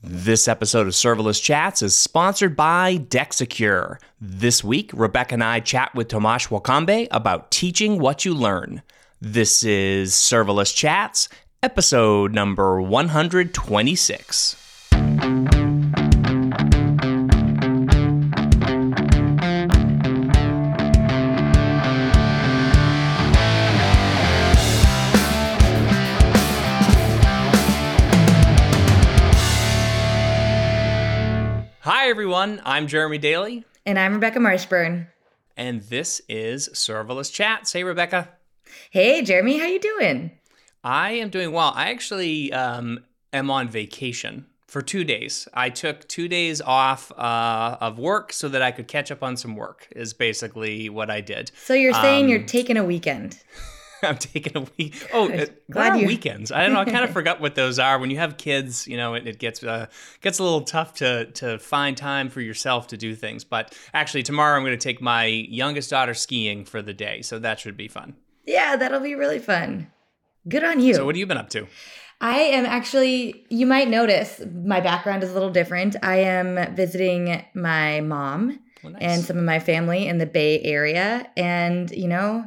This episode of Serverless Chats is sponsored by Dexecure. This week, Rebecca and I chat with Tomasz Łakomy about teaching what you learn. This is Serverless Chats, episode number 126. Hi, everyone. I'm Jeremy Daly, And I'm Rebecca Marshburn. and this is Serverless Chats. Hey, Rebecca. Hey, Jeremy, how you doing? I am doing well. I actually um, am on vacation for two days. I took two days off uh, of work so that I could catch up on some work. Is basically what I did. So you're saying Um, you're taking a weekend? I'm taking a week. Oh, uh, Glad you- weekends? I don't know. I kind of forgot what those are. When you have kids, you know, it, it gets uh, gets a little tough to to find time for yourself to do things. But actually, tomorrow I'm going to take my youngest daughter skiing for the day, so that should be fun. Yeah, that'll be really fun. Good on you. So, what have you been up to? I am actually, you might notice my background is a little different. I am visiting my mom Well, nice. and some of my family in the Bay Area. And, you know,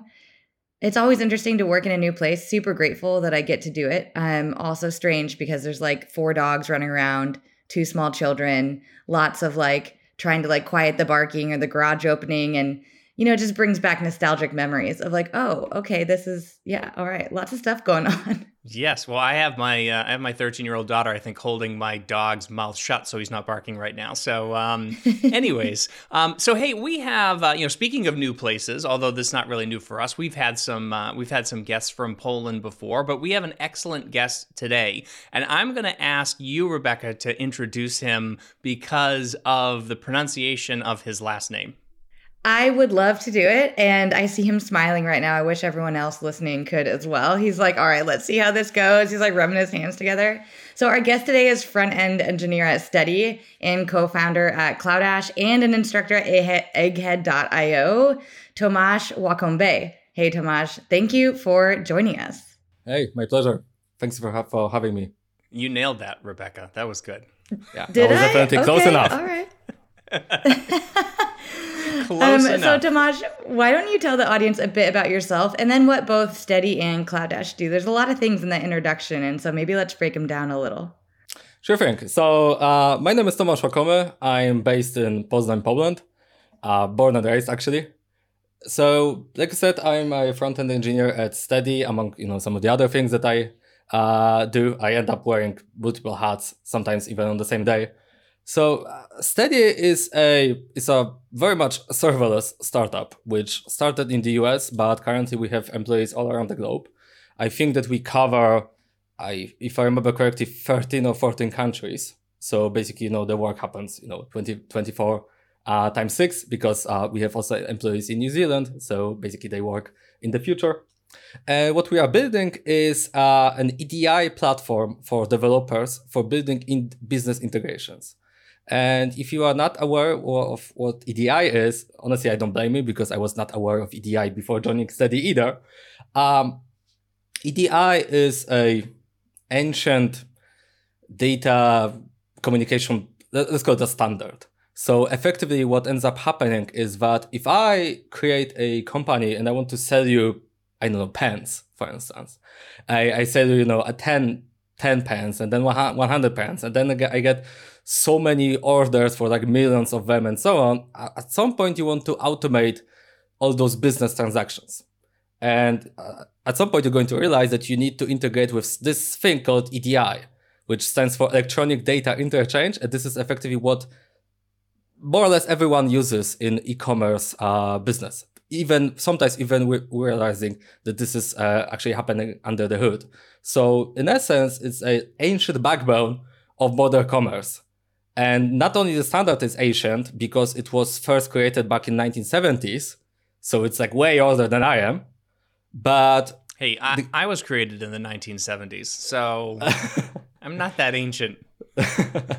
it's always interesting to work in a new place. Super grateful that I get to do it. I'm also strange because there's like four dogs running around, two small children, lots of like trying to like quiet the barking or the garage opening. And, you know, it just brings back nostalgic memories of like, oh, okay, this is, yeah, all right, lots of stuff going on. Yes, well, I have my uh, I have my 13 year old daughter. I think holding my dog's mouth shut so he's not barking right now. So, um, anyways, um, so hey, we have uh, you know speaking of new places, although this is not really new for us, we've had some uh, we've had some guests from Poland before, but we have an excellent guest today, and I'm going to ask you, Rebecca, to introduce him because of the pronunciation of his last name. I would love to do it. And I see him smiling right now. I wish everyone else listening could as well. He's like, all right, let's see how this goes. He's like rubbing his hands together. So, our guest today is front end engineer at Stedi and co founder at Cloudash and an instructor at Egghead- egghead.io, Tomasz Łakomy. Hey, Tomasz, thank you for joining us. Hey, my pleasure. Thanks for, ha- for having me. You nailed that, Rebecca. That was good. Yeah, Did that was I? definitely close Okay, enough. All right. Um, so. Tomasz, why don't you tell the audience a bit about yourself and then what both Stedi and Cloudash do? There's a lot of things in that introduction, and so maybe let's break them down a little. Sure thing. So, uh, my name is Tomasz Łakomy. I'm based in Poznań, Poland. Uh, born and raised, actually. So, like I said, I'm a front-end engineer at Stedi. Among you know some of the other things that I uh, do, I end up wearing multiple hats, sometimes even on the same day. So, uh, Stedi is a is a very much serverless startup, which started in the US, but currently we have employees all around the globe. I think that we cover I, if I remember correctly, 13 or 14 countries. So basically, you know, the work happens, you know, 20, 24 uh, times six because uh, we have also employees in New Zealand. So basically, they work in the future. Uh, what we are building is uh, an EDI platform for developers for building in business integrations. And if you are not aware of what EDI is, honestly, I don't blame you because I was not aware of EDI before joining Stedi either. Um, EDI is a ancient data communication, let- let's call it a standard. So effectively, what ends up happening is that if I create a company and I want to sell you, I don't know, pens, for instance, I, I sell you, you know, a 10, 10 pens and then 100 pens, and then I get so many orders for like millions of them and so on. At some point, you want to automate all those business transactions. And uh, at some point, you're going to realize that you need to integrate with this thing called EDI, which stands for Electronic Data Interchange. And this is effectively what more or less everyone uses in e-commerce uh, business. Even sometimes, even we realizing that this is uh, actually happening under the hood. So, in essence, it's an ancient backbone of modern commerce. And not only the standard is ancient because it was first created back in 1970s, so it's like way older than I am. But Hey, I, I was created in the 1970s, so I'm not that ancient.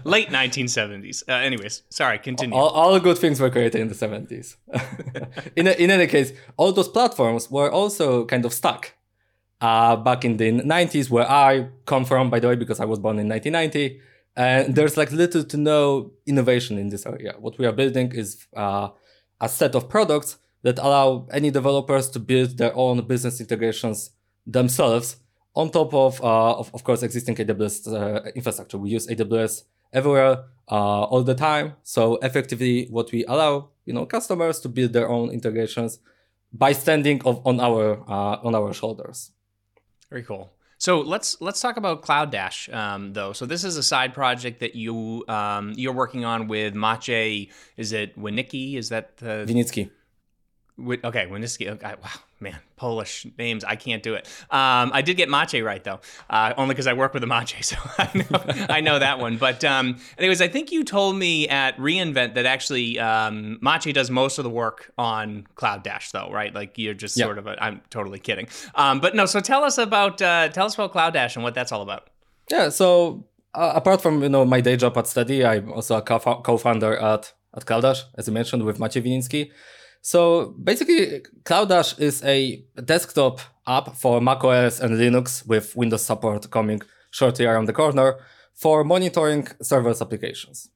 Late 1970s. Uh, anyways, sorry, continue. all, all good things were created in the 70s. in, in any case, all those platforms were also kind of stuck. Uh, back in the 90s, where I come from, by the way, because I was born in 1990, And there's like little to no innovation in this area. What we are building is uh, a set of products that allow any developers to build their own business integrations themselves on top of, uh, of, of course, existing AWS uh, infrastructure. We use AWS everywhere, uh, all the time. So effectively, what we allow, you know, customers to build their own integrations by standing of, on our uh, on our shoulders. Very cool. So let's let's talk about Cloudash um, though. So this is a side project that you um, you're working on with Maciej. Is it Winnicki? Is that the Winnicki? Okay, Winnicki. Okay, wow, man, Polish names. I can't do it. Um, I did get Maciej right though, uh, only because I work with a Maciej, so I know, I know that one. But um, anyways, I think you told me at reInvent that actually um, Maciej does most of the work on Cloudash, though, right? Like you're just sort of. A, I'm totally kidding. Um, but no, so tell us about uh, tell us about Cloudash and what that's all about. Yeah. So uh, apart from you know my day job at Stedi, I'm also a co-founder at at Cloudash, as you mentioned, with Maciej Winnicki. So basically, Cloudash is a desktop app for macOS and Linux with Windows support coming shortly around the corner for monitoring serverless applications.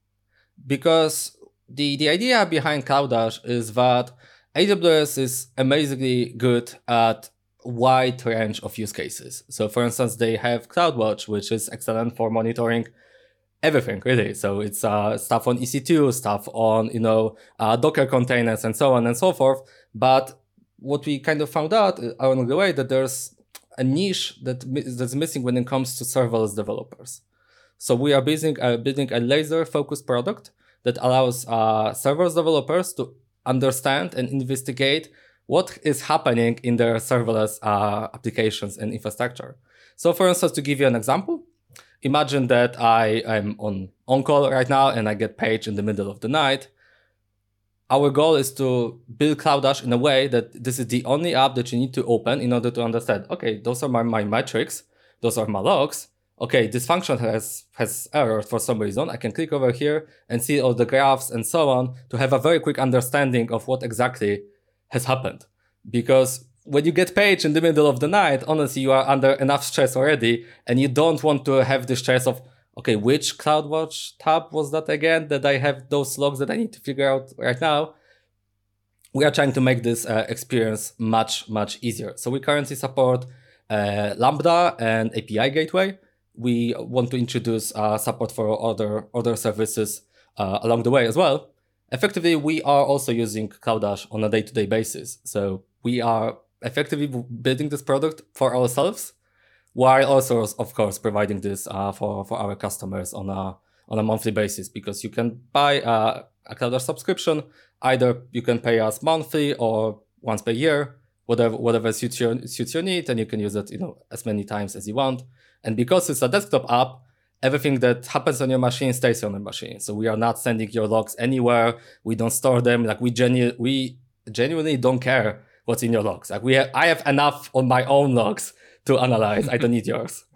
Because the, the idea behind Cloudash is that AWS is amazingly good at wide range of use cases. So for instance, they have CloudWatch, which is excellent for monitoring everything really. So it's uh, stuff on EC2, stuff on you know uh, Docker containers, and so on and so forth. But what we kind of found out uh, along the way that there's a niche that that's missing when it comes to serverless developers. So we are building uh, building a laser focused product that allows uh, serverless developers to understand and investigate what is happening in their serverless uh, applications and infrastructure. So, for instance, to give you an example, imagine that I am on on call right now and I get paged in the middle of the night. Our goal is to build Cloudash in a way that this is the only app that you need to open in order to understand. Okay, those are my, my metrics, those are my logs. Okay, this function has has error for some reason. I can click over here and see all the graphs and so on to have a very quick understanding of what exactly has happened. Because when you get paged in the middle of the night, honestly, you are under enough stress already, and you don't want to have the stress of, okay, which CloudWatch tab was that again? That I have those logs that I need to figure out right now. We are trying to make this uh, experience much, much easier. So we currently support uh, Lambda and API Gateway. We want to introduce uh, support for other other services uh, along the way as well. Effectively, we are also using Cloudash on a day-to-day basis. So we are effectively building this product for ourselves while also of course providing this uh, for, for our customers on a on a monthly basis. Because you can buy a, a cloud subscription either you can pay us monthly or once per year whatever whatever suits your suits your need and you can use it you know as many times as you want. And because it's a desktop app everything that happens on your machine stays on the machine. So we are not sending your logs anywhere. We don't store them. Like we genu- we genuinely don't care what's in your logs. Like we have, I have enough on my own logs to analyze. I don't need yours.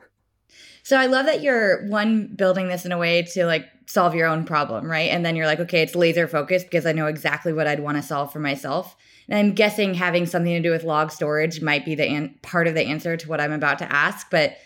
So I love that you're one building this in a way to like solve your own problem, right? And then you're like, okay, it's laser focused because I know exactly what I'd want to solve for myself. And I'm guessing having something to do with log storage might be the an- part of the answer to what I'm about to ask, but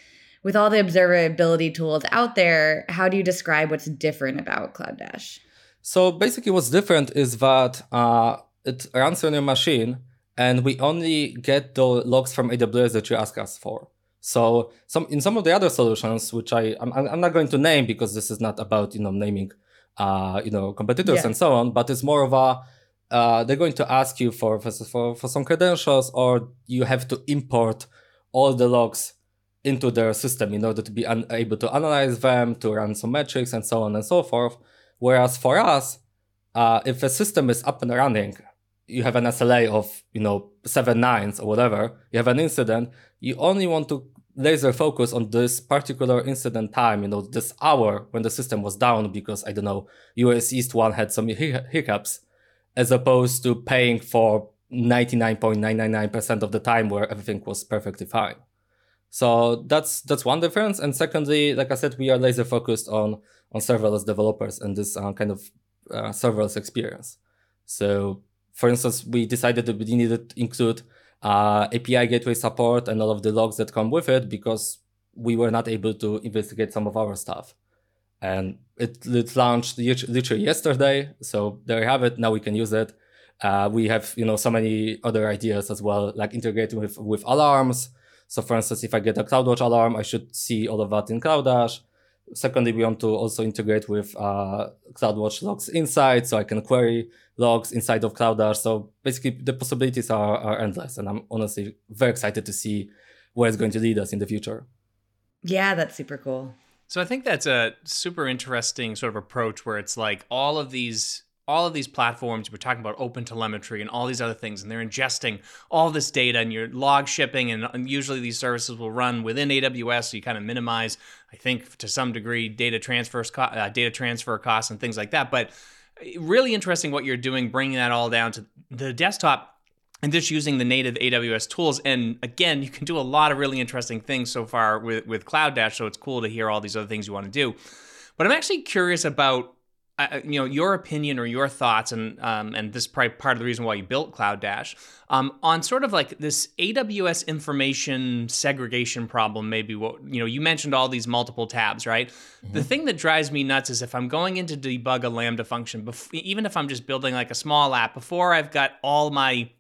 with all the observability tools out there, how do you describe what's different about Cloudash? So basically, what's different is that uh, it runs on your machine and we only get the logs from AWS that you ask us for. So some in some of the other solutions, which I I'm, I'm not going to name because this is not about you know naming, uh, you know competitors yeah. and so on, but it's more of a uh, they're going to ask you for, for for some credentials or you have to import all the logs into their system in order to be un- able to analyze them, to run some metrics and so on and so forth. Whereas for us, uh, if a system is up and running you have an SLA of, you know, seven nines or whatever, you have an incident, you only want to laser focus on this particular incident time, you know, this hour when the system was down because, I don't know, US East 1 had some hiccups, as opposed to paying for 99.999% of the time where everything was perfectly fine. So that's that's one difference. And secondly, like I said, we are laser focused on on serverless developers and this uh, kind of uh, serverless experience. So for instance, we decided that we needed to include uh, API gateway support and all of the logs that come with it because we were not able to investigate some of our stuff. and it, it launched literally yesterday. So there you have it. Now we can use it. Uh, we have you know so many other ideas as well, like integrating with with alarms. So for instance, if I get a CloudWatch alarm, I should see all of that in Cloudash. Secondly, we want to also integrate with uh, CloudWatch Logs Insights, so I can query logs inside of Cloudash. So basically, the possibilities are, are endless, and I'm honestly very excited to see where it's going to lead us in the future. Yeah, that's super cool. So I think that's a super interesting sort of approach where it's like all of these all of these platforms we're talking about open telemetry and all these other things and they're ingesting all this data and you're log shipping and, usually these services will run within aws so you kind of minimize i think to some degree data transfers uh, data transfer costs and things like that but really interesting what you're doing bringing that all down to the desktop and just using the native AWS tools. And again, you can do a lot of really interesting things so far with, with Cloudash. So it's cool to hear all these other things you want to do. But I'm actually curious about uh, you know your opinion or your thoughts, and um, and this is probably part of the reason why you built Cloudash um, on sort of like this AWS information segregation problem. Maybe what you know you mentioned all these multiple tabs, right? Mm-hmm. The thing that drives me nuts is if I'm going into debug a Lambda function, bef- even if I'm just building like a small app, before I've got all my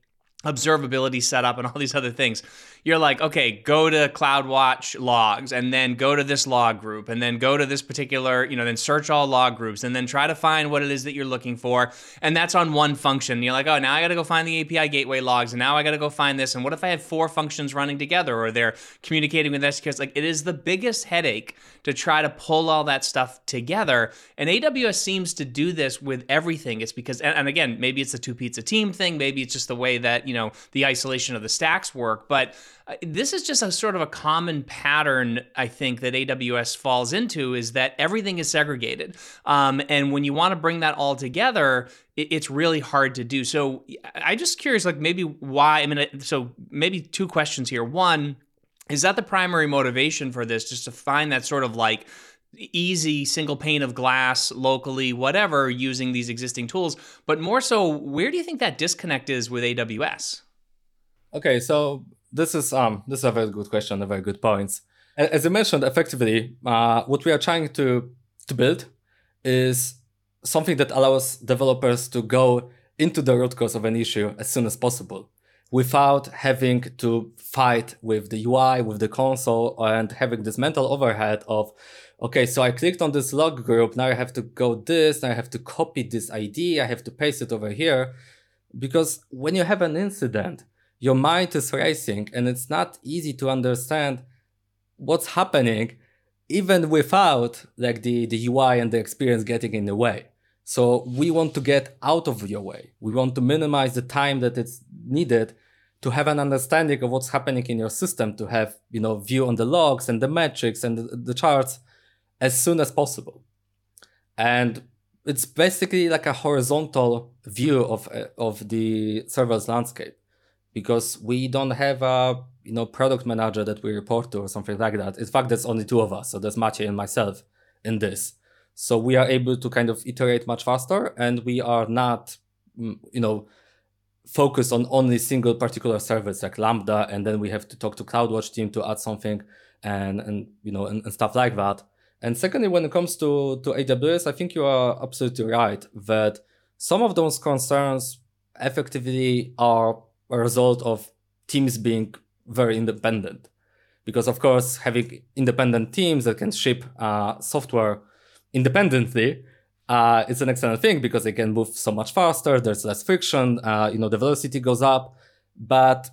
observability set up and all these other things you're like, okay, go to CloudWatch logs and then go to this log group and then go to this particular, you know, then search all log groups and then try to find what it is that you're looking for. And that's on one function. You're like, oh, now I got to go find the API gateway logs and now I got to go find this. And what if I have four functions running together or they're communicating with SQS? Like, it is the biggest headache to try to pull all that stuff together. And AWS seems to do this with everything. It's because, and again, maybe it's a two pizza team thing. Maybe it's just the way that, you know, the isolation of the stacks work. But this is just a sort of a common pattern I think that AWS falls into is that everything is segregated, um, and when you want to bring that all together, it, it's really hard to do. So I just curious, like maybe why? I mean, so maybe two questions here. One, is that the primary motivation for this? Just to find that sort of like easy single pane of glass locally whatever using these existing tools but more so where do you think that disconnect is with aws okay so this is um this is a very good question, a very good point. As I mentioned, effectively, uh, what we are trying to to build is something that allows developers to go into the root cause of an issue as soon as possible without having to fight with the UI, with the console, and having this mental overhead of, okay, so I clicked on this log group, now I have to go this, I have to copy this ID, I have to paste it over here. Because when you have an incident, your mind is racing and it's not easy to understand what's happening even without like the, the UI and the experience getting in the way. So we want to get out of your way. We want to minimize the time that it's needed to have an understanding of what's happening in your system, to have, you know, view on the logs and the metrics and the, the charts as soon as possible. And it's basically like a horizontal view of, of the server's landscape because we don't have a you know product manager that we report to or something like that. In fact, there's only two of us, so there's Maciej and myself in this. So we are able to kind of iterate much faster, and we are not mm, you know focused on only single particular service like Lambda, and then we have to talk to CloudWatch team to add something and and you know and, and stuff like that. And secondly, when it comes to to AWS, I think you are absolutely right that some of those concerns effectively are a result of teams being very independent. Because of course, having independent teams that can ship uh, software independently uh, it's an excellent thing because they can move so much faster. There's less friction. Uh, you know, the velocity goes up. But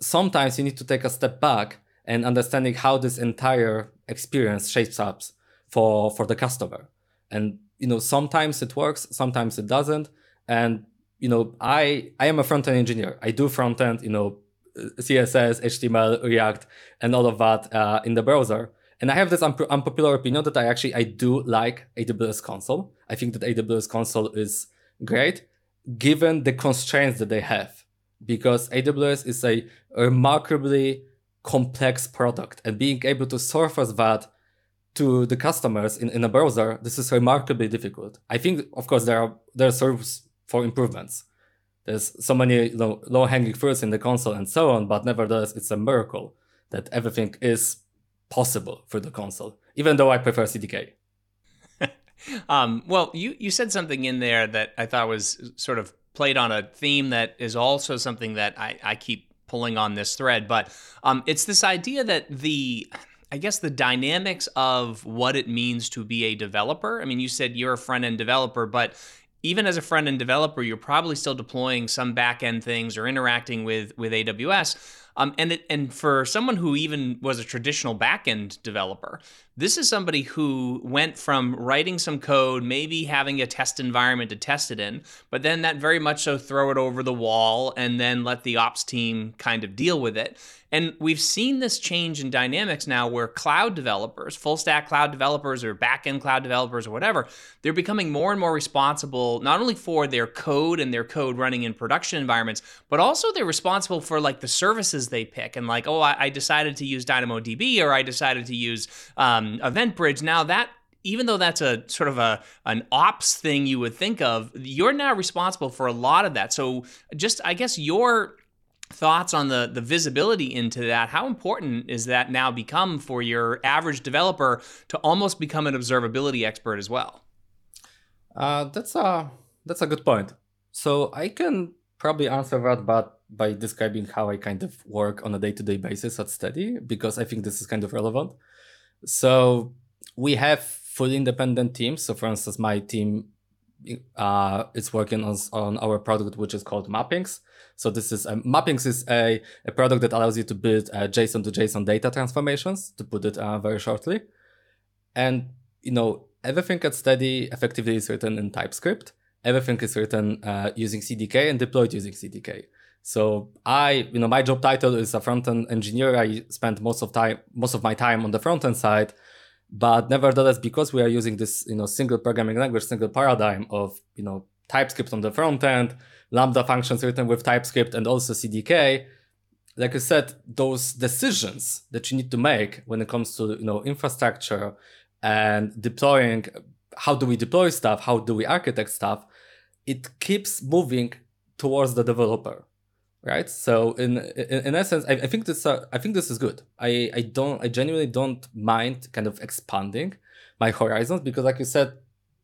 sometimes you need to take a step back and understanding how this entire experience shapes up for for the customer. And you know, sometimes it works, sometimes it doesn't. And you know, I I am a front end engineer. I do front end, you know, CSS, HTML, React, and all of that uh, in the browser. And I have this unp- unpopular opinion that I actually I do like AWS Console. I think that AWS Console is great, given the constraints that they have, because AWS is a remarkably complex product, and being able to surface that to the customers in, in a browser, this is remarkably difficult. I think, of course, there are there are serves for improvements. There's so many low hanging fruits in the console and so on, but nevertheless, it's a miracle that everything is possible for the console, even though I prefer CDK. um, well, you you said something in there that I thought was sort of played on a theme that is also something that I, I keep pulling on this thread, but um, it's this idea that the I guess the dynamics of what it means to be a developer. I mean, you said you're a front end developer, but even as a front end developer, you're probably still deploying some back end things or interacting with with AWS. Um, and it, and for someone who even was a traditional backend developer, this is somebody who went from writing some code, maybe having a test environment to test it in, but then that very much so throw it over the wall and then let the ops team kind of deal with it. And we've seen this change in dynamics now where cloud developers, full stack cloud developers or backend cloud developers or whatever, they're becoming more and more responsible not only for their code and their code running in production environments, but also they're responsible for like the services they pick. And like, oh, I, I decided to use DynamoDB or I decided to use um, EventBridge. Now that even though that's a sort of a an ops thing you would think of, you're now responsible for a lot of that. So just I guess your thoughts on the the visibility into that how important is that now become for your average developer to almost become an observability expert as well uh, that's a that's a good point so i can probably answer that but by describing how i kind of work on a day-to-day basis at Stedi because i think this is kind of relevant so we have fully independent teams so for instance my team uh, is working on, on our product which is called mappings so this is um, Mappings is a, a product that allows you to build uh, JSON to JSON data transformations, to put it uh, very shortly. And you know everything at Stedi effectively is written in TypeScript. Everything is written uh, using CDK and deployed using CDK. So I, you know, my job title is a front-end engineer. I spend most of time, most of my time on the front-end side, but nevertheless, because we are using this, you know, single programming language, single paradigm of, you know, TypeScript on the front end, Lambda functions written with TypeScript and also CDK, like I said, those decisions that you need to make when it comes to you know infrastructure and deploying, how do we deploy stuff, how do we architect stuff, it keeps moving towards the developer, right? So in in, in essence, I, I think this uh, I think this is good. I I don't I genuinely don't mind kind of expanding my horizons because, like you said,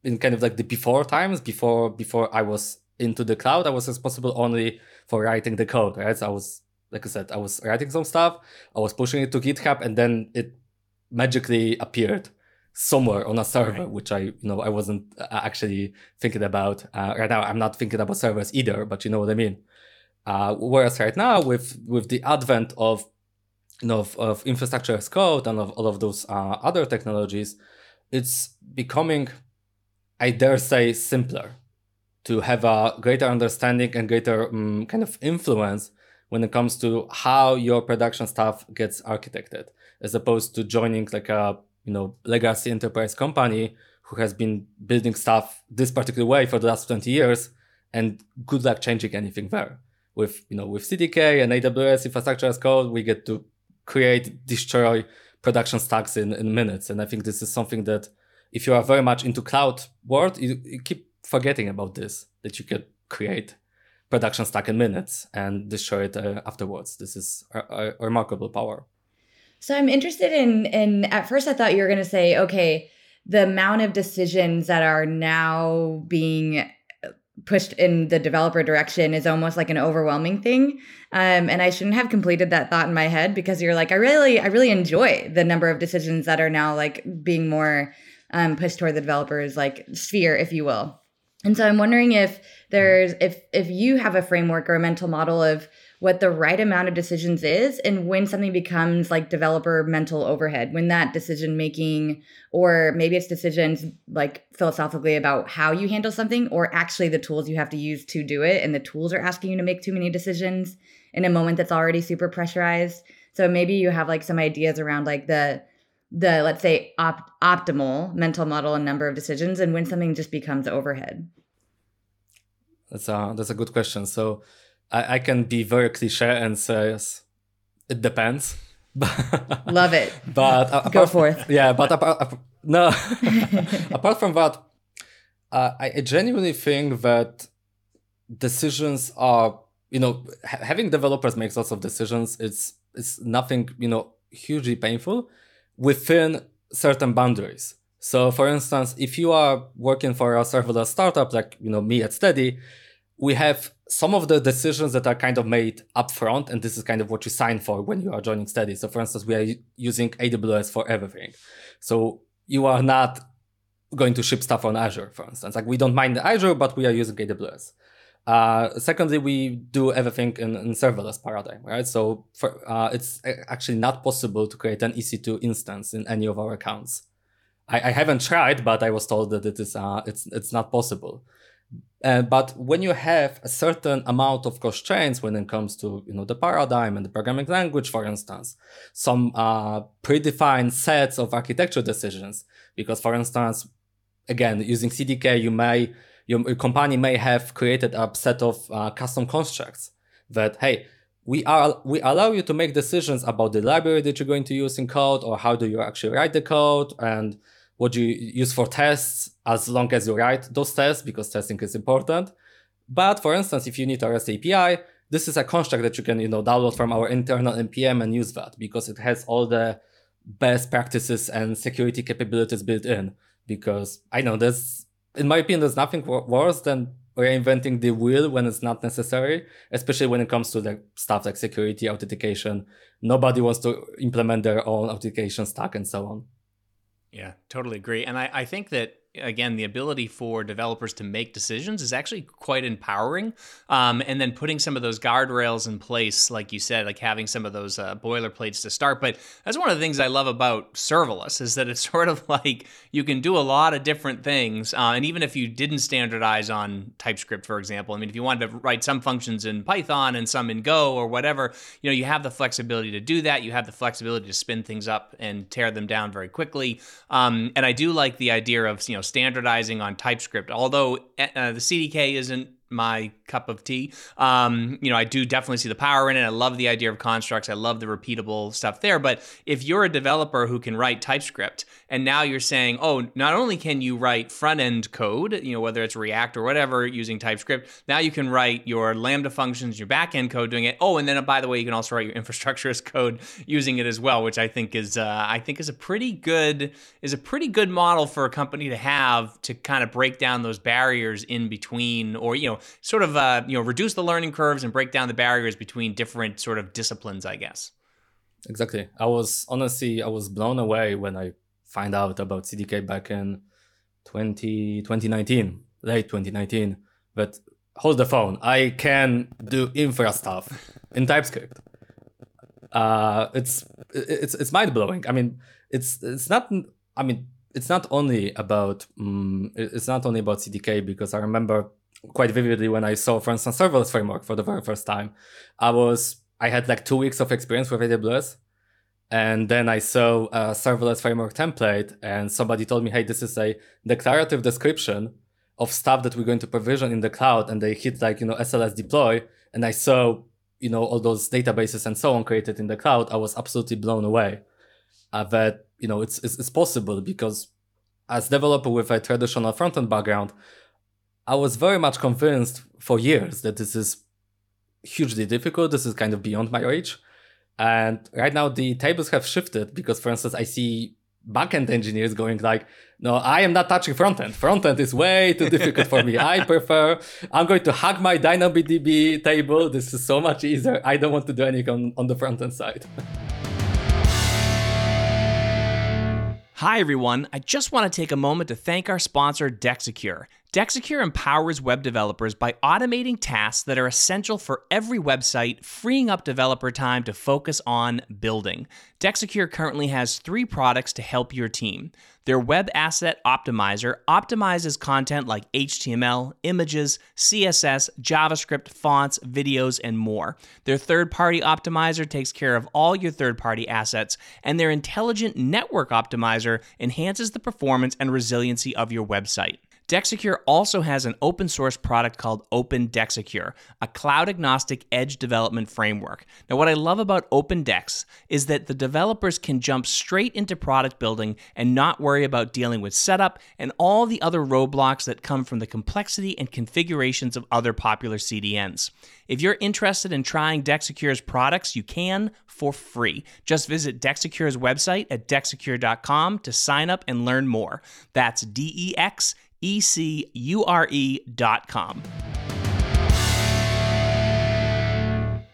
in kind of like the before times, before before I was into the cloud, I was responsible only for writing the code, right? So I was, like I said, I was writing some stuff, I was pushing it to GitHub, and then it magically appeared somewhere on a server, right. which I, you know, I wasn't uh, actually thinking about. Uh, right now, I'm not thinking about servers either, but you know what I mean. Uh, whereas right now, with with the advent of, you know, of, of infrastructure as code and of all of those uh, other technologies, it's becoming, I dare say, simpler to have a greater understanding and greater um, kind of influence when it comes to how your production stuff gets architected, as opposed to joining like a you know legacy enterprise company who has been building stuff this particular way for the last 20 years and good luck changing anything there with you know with cdk and aws infrastructure as code we get to create destroy production stacks in, in minutes and i think this is something that if you are very much into cloud world you, you keep forgetting about this that you could create production stack in minutes and destroy it uh, afterwards. This is a, a, remarkable power. So I'm interested in in at first I thought you were going to say okay, the amount of decisions that are now being pushed in the developer direction is almost like an overwhelming thing. Um, and i shouldn't have completed that thought in my head because you're like i really i really enjoy the number of decisions that are now like being more um, pushed toward the developers like sphere if you will. And so I'm wondering if there's if if you have a framework or a mental model of what the right amount of decisions is and when something becomes like developer mental overhead when that decision making or maybe it's decisions like philosophically about how you handle something or actually the tools you have to use to do it and the tools are asking you to make too many decisions in a moment that's already super pressurized. So maybe you have like some ideas around like the the let's say op- optimal mental model and number of decisions and when something just becomes overhead. That's a that's a good question. So i, I can be very cliche and say it depends. Love it. but uh, go forth. Yeah but apart, no. Apart from that uh, I genuinely think that decisions are you know ha- having developers make lots of decisions it's it's nothing you know hugely painful within certain boundaries. So for instance, if you are working for a serverless startup like you know me at Stedi, we have some of the decisions that are kind of made upfront, and this is kind of what you sign for when you are joining Stedi. So for instance, we are using AWS for everything. So you are not going to ship stuff on Azure, for instance. Like we don't mind Azure, but we are using AWS. Uh, secondly, we do everything in, in serverless paradigm, right? So for, uh, it's actually not possible to create an EC2 instance in any of our accounts. I, I haven't tried, but I was told that it is uh, it's it's not possible. Uh, but when you have a certain amount of constraints when it comes to you know the paradigm and the programming language, for instance, some uh, predefined sets of architecture decisions, because for instance, again using CDK, you may your, your company may have created a set of uh, custom constructs that hey we are we allow you to make decisions about the library that you're going to use in code or how do you actually write the code and what you use for tests as long as you write those tests because testing is important. But for instance, if you need a REST API, this is a construct that you can you know download from our internal npm and use that because it has all the best practices and security capabilities built in. Because I know there's, in my opinion, there's nothing worse than reinventing the wheel when it's not necessary, especially when it comes to like stuff like security authentication. Nobody wants to implement their own authentication stack and so on. Yeah, totally agree. And I, I think that again, the ability for developers to make decisions is actually quite empowering. Um, and then putting some of those guardrails in place, like you said, like having some of those uh, boilerplates to start. But that's one of the things I love about serverless is that it's sort of like you can do a lot of different things. Uh, and even if you didn't standardize on TypeScript, for example, I mean, if you wanted to write some functions in Python and some in Go or whatever, you know, you have the flexibility to do that. You have the flexibility to spin things up and tear them down very quickly. Um, and I do like the idea of, you know, standardizing on TypeScript. Although uh, the CDK isn't my cup of tea. Um, you know, I do definitely see the power in it. I love the idea of constructs. I love the repeatable stuff there. But if you're a developer who can write TypeScript, and now you're saying, oh, not only can you write front end code, you know, whether it's React or whatever using TypeScript, now you can write your Lambda functions, your back end code doing it. Oh, and then by the way, you can also write your infrastructure as code using it as well, which I think is uh, I think is a pretty good is a pretty good model for a company to have to kind of break down those barriers in between, or you know, sort of uh, you know reduce the learning curves and break down the barriers between different sort of disciplines, I guess. Exactly. I was honestly I was blown away when I find out about CDK back in 20, 2019, late 2019. But hold the phone. I can do infra stuff in TypeScript. Uh, it's it's it's mind blowing. I mean, it's it's not. I mean, it's not only about um, it's not only about CDK because I remember quite vividly when I saw, for instance, serverless framework for the very first time. I was I had like two weeks of experience with AWS, and then I saw a serverless framework template, and somebody told me, "Hey, this is a declarative description of stuff that we're going to provision in the cloud," and they hit like you know SLS deploy, and I saw you know all those databases and so on created in the cloud. I was absolutely blown away uh, that you know it's, it's it's possible because as developer with a traditional front end background, I was very much convinced for years that this is hugely difficult. This is kind of beyond my reach. And right now the tables have shifted because, for instance, I see backend engineers going like, no, I am not touching frontend. Frontend is way too difficult for me. I prefer, I'm going to hack my DynamoDB table. This is so much easier. I don't want to do anything on, on the frontend side. Hi, everyone. I just want to take a moment to thank our sponsor, Dexecure. Dexecure empowers web developers by automating tasks that are essential for every website, freeing up developer time to focus on building. Dexecure currently has three products to help your team. Their Web Asset Optimizer optimizes content like HTML, images, CSS, JavaScript, fonts, videos, and more. Their third party optimizer takes care of all your third party assets, and their Intelligent Network Optimizer enhances the performance and resiliency of your website. Dexecure also has an open source product called Open Dexecure, a cloud agnostic edge development framework. Now, what I love about Open OpenDex is that the developers can jump straight into product building and not worry about dealing with setup and all the other roadblocks that come from the complexity and configurations of other popular CDNs. If you're interested in trying Dexecure's products, you can for free. Just visit Dexecure's website at dexecure.com to sign up and learn more. That's D E X E C U R E dot com.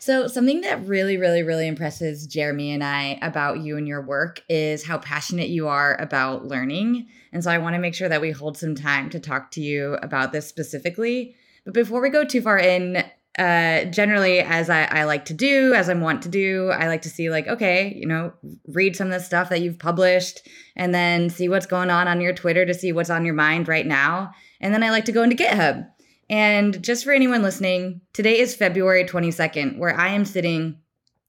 So, something that really, really, really impresses Jeremy and I about you and your work is how passionate you are about learning. And so, I want to make sure that we hold some time to talk to you about this specifically. But before we go too far in, uh, generally, as I, I like to do, as I'm want to do, I like to see, like, okay, you know, read some of the stuff that you've published and then see what's going on on your Twitter to see what's on your mind right now. And then I like to go into GitHub. And just for anyone listening, today is February 22nd, where I am sitting.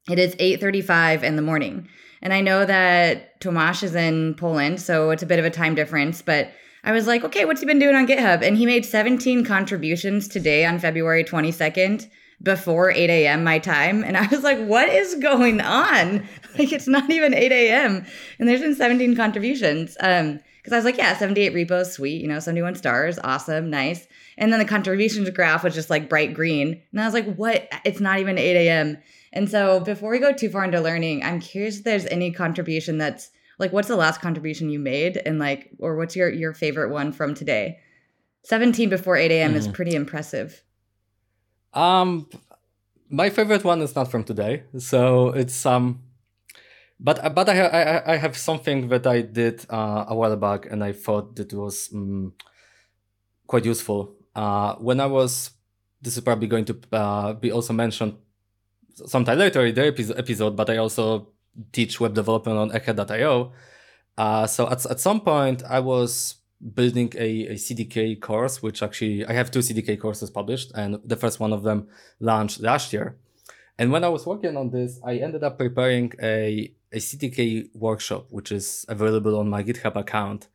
It is 8:35 in the morning. And I know that Tomasz is in Poland, so it's a bit of a time difference, but I was like, okay, what's he been doing on GitHub? And he made 17 contributions today on February 22nd before 8 a.m. my time. And I was like, what is going on? Like, it's not even 8 a.m. And there's been 17 contributions. Um, because I was like, yeah, 78 repos, sweet, you know, 71 stars, awesome, nice. And then the contributions graph was just like bright green. And I was like, what? It's not even 8 a.m. And so before we go too far into learning, I'm curious if there's any contribution that's like what's the last contribution you made? And like or what's your your favorite one from today? 17 before 8 a.m mm. is pretty impressive. Um my favorite one is not from today so it's um but but i i, I have something that i did uh, a while back and i thought that was um, quite useful. Uh when i was this is probably going to uh, be also mentioned sometime later in the episode but i also teach web development on egghead.io. Uh, so at, at some point, I was building a, a CDK course, which actually I have two CDK courses published, and the first one of them launched last year. And when I was working on this, I ended up preparing a, a CDK workshop, which is available on my GitHub account.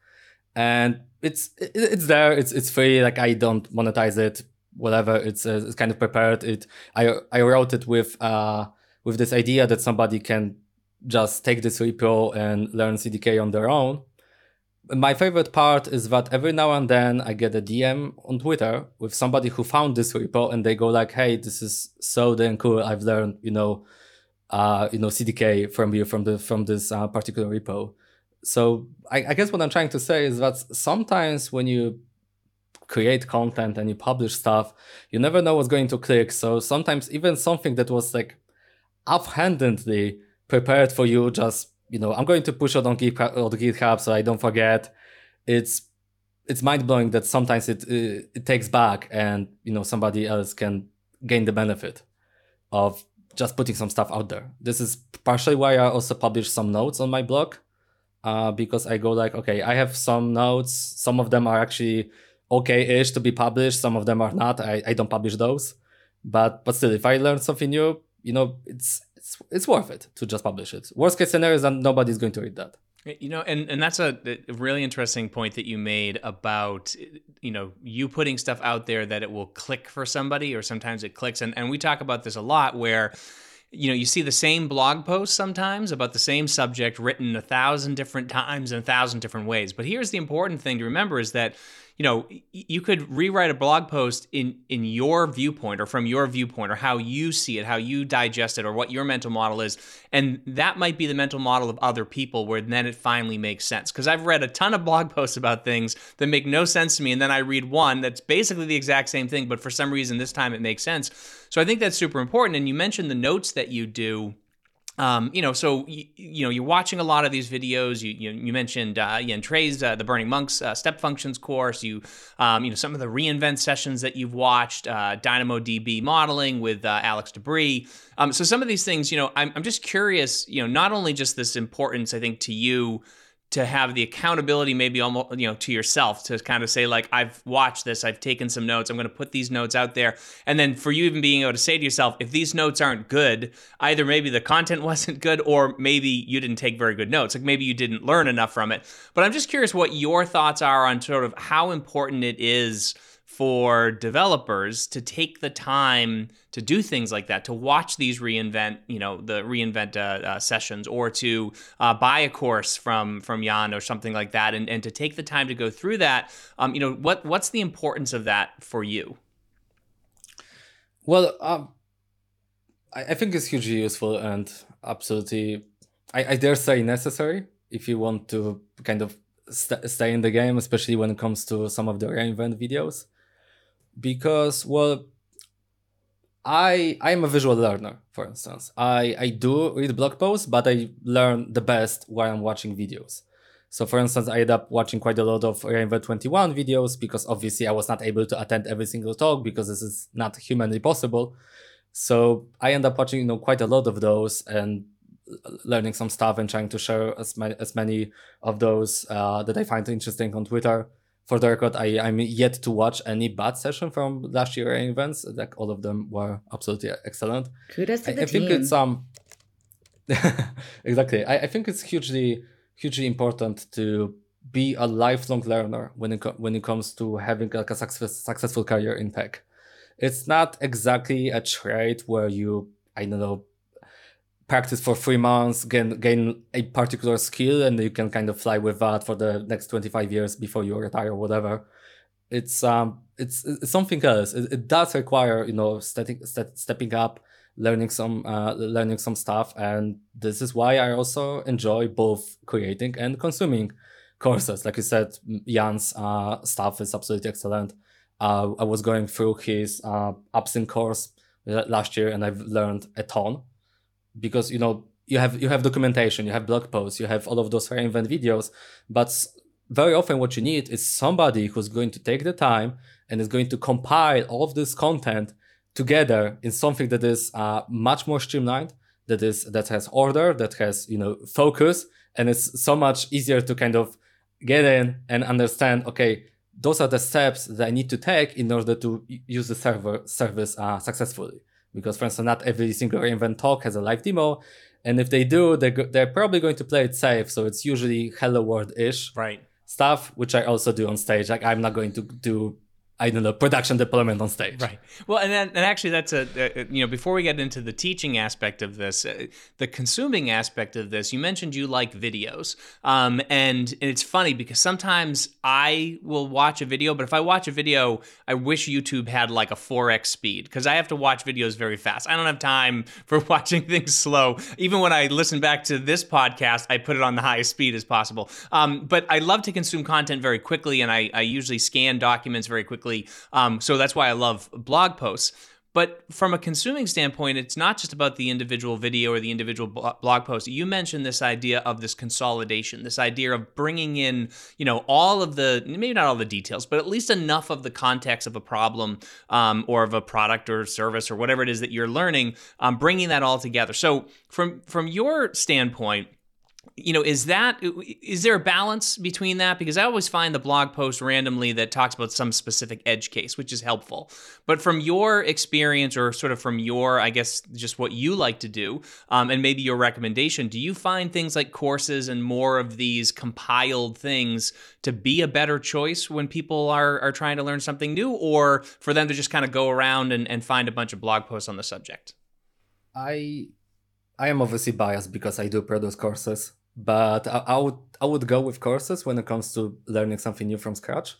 And it's it, it's there. It's it's free. Like I don't monetize it. Whatever. It's uh, it's kind of prepared. It I I wrote it with uh with this idea that somebody can just take this repo and learn CDK on their own. My favorite part is that every now and then I get a DM on Twitter with somebody who found this repo and they go like, "Hey, this is so damn cool! I've learned, you know, uh, you know, CDK from you from the from this uh, particular repo." So I, I guess what I'm trying to say is that sometimes when you create content and you publish stuff, you never know what's going to click. So sometimes even something that was like offhandedly prepared for you. Just you know, I'm going to push it on GitHub, on GitHub so I don't forget. It's it's mind blowing that sometimes it, it it takes back, and you know somebody else can gain the benefit of just putting some stuff out there. This is partially why I also publish some notes on my blog, uh, because I go like, okay, I have some notes. Some of them are actually okay-ish to be published. Some of them are not. I, I don't publish those, but but still, if I learn something new, you know, it's it's it's worth it to just publish it. Worst case scenario is that nobody's going to read that. You know, and, and that's a, a, really interesting point that you made about, you know, you putting stuff out there that it will click for somebody or sometimes it clicks. And, and we talk about this a lot where, you know, you see the same blog post sometimes about the same subject written a thousand different times in a thousand different ways. But here's the important thing to remember is that you know you could rewrite a blog post in in your viewpoint or from your viewpoint or how you see it how you digest it or what your mental model is. And that might be the mental model of other people where then it finally makes sense. Because i've read a ton of blog posts about things that make no sense to me and then i read one that's basically the exact same thing but for some reason this time it makes sense. So i think that's super important and you mentioned the notes that you do um, you know, so you, you, know you're watching a lot of these videos. You you, you mentioned uh, Yan Cui's uh, the Burning Monks uh, Step Functions course. You um, you know some of the reinvent sessions that you've watched, uh, DynamoDB modeling with uh, Alex DeBrie. Um, so some of these things, you know, I'm I'm just curious. You know, not only just this importance, I think, to you to have the accountability maybe almost you know to yourself to kind of say like I've watched this I've taken some notes I'm going to put these notes out there. And then for you even being able to say to yourself if these notes aren't good either maybe the content wasn't good or maybe you didn't take very good notes like maybe you didn't learn enough from it. But I'm just curious what your thoughts are on sort of how important it is for developers to take the time to do things like that, to watch these reinvent, you know, the reinvent uh, uh, sessions, or to uh, buy a course from from Yan or something like that, and, and to take the time to go through that. Um, you know, what what's the importance of that for you? Well, um, I, I think it's hugely useful and absolutely, I, I dare say, necessary if you want to kind of st- stay in the game, especially when it comes to some of the reinvent videos because well I I am a visual learner, for instance. I, I do read blog posts, but I learn the best while I'm watching videos. So for instance, I end up watching quite a lot of re:Invent 21 videos because obviously I was not able to attend every single talk because this is not humanly possible. So I end up watching, you know, quite a lot of those and learning some stuff and trying to share as many as many of those uh, that I find interesting on Twitter for the record, I, I'm yet to watch any bad session from last year events. Like all of them were absolutely excellent. Kudos to the I, team. I think it's um exactly. I, I think it's hugely hugely important to be a lifelong learner when it when it comes to having like a success, successful career in tech. It's not exactly a trade where you I don't know practice for three months, gain gain a particular skill, and you can kind of fly with that for the next twenty five years before you retire or whatever. It's um it's, it's something else. It, it does require you know stepping stepping up, learning some uh, learning some stuff, and this is why I also enjoy both creating and consuming courses. Like you said, Yan's uh, stuff is absolutely excellent. Uh, I was going through his uh, AppSync course last year, and I've learned a ton because you know you have you have documentation, you have blog posts, you have all of those re:Invent videos, but very often what you need is somebody who's going to take the time and is going to compile all of this content together in something that is uh, much more streamlined, that is that has order, that has you know focus, and it's so much easier to kind of get in and understand. Okay, those are the steps that I need to take in order to use the server service uh, successfully because for instance not every single re:Invent talk has a live demo. And if they do they're, they're probably going to play it safe. So it's usually hello world-ish right. stuff which i also do on stage. Like i'm not going to do I don't know production deployment on stage. Right. Well, and then, and actually, that's a, a, you know before we get into the teaching aspect of this, uh, the consuming aspect of this. You mentioned you like videos, um, and, and it's funny because sometimes I will watch a video, but if I watch a video, I wish YouTube had like a four x speed because I have to watch videos very fast. I don't have time for watching things slow. Even when I listen back to this podcast, I put it on the highest speed as possible. Um, but I love to consume content very quickly, and I, I usually scan documents very quickly quickly. Um, so that's why I love blog posts. But from a consuming standpoint, it's not just about the individual video or the individual blog post. You mentioned this idea of this consolidation, this idea of bringing in, you know, all of the maybe not all the details, but at least enough of the context of a problem um, or of a product or service or whatever it is that you're learning, um, bringing that all together. So from from your standpoint you know is that is there a balance between that? Because i always find the blog post randomly that talks about some specific edge case which is helpful. But from your experience or sort of from your i guess just what you like to do um, and maybe your recommendation do you find things like courses and more of these compiled things to be a better choice when people are, are trying to learn something new or for them to just kind of go around and, and find a bunch of blog posts on the subject? I I am obviously biased because I do produce courses but I, I, would I would go with courses when it comes to learning something new from scratch.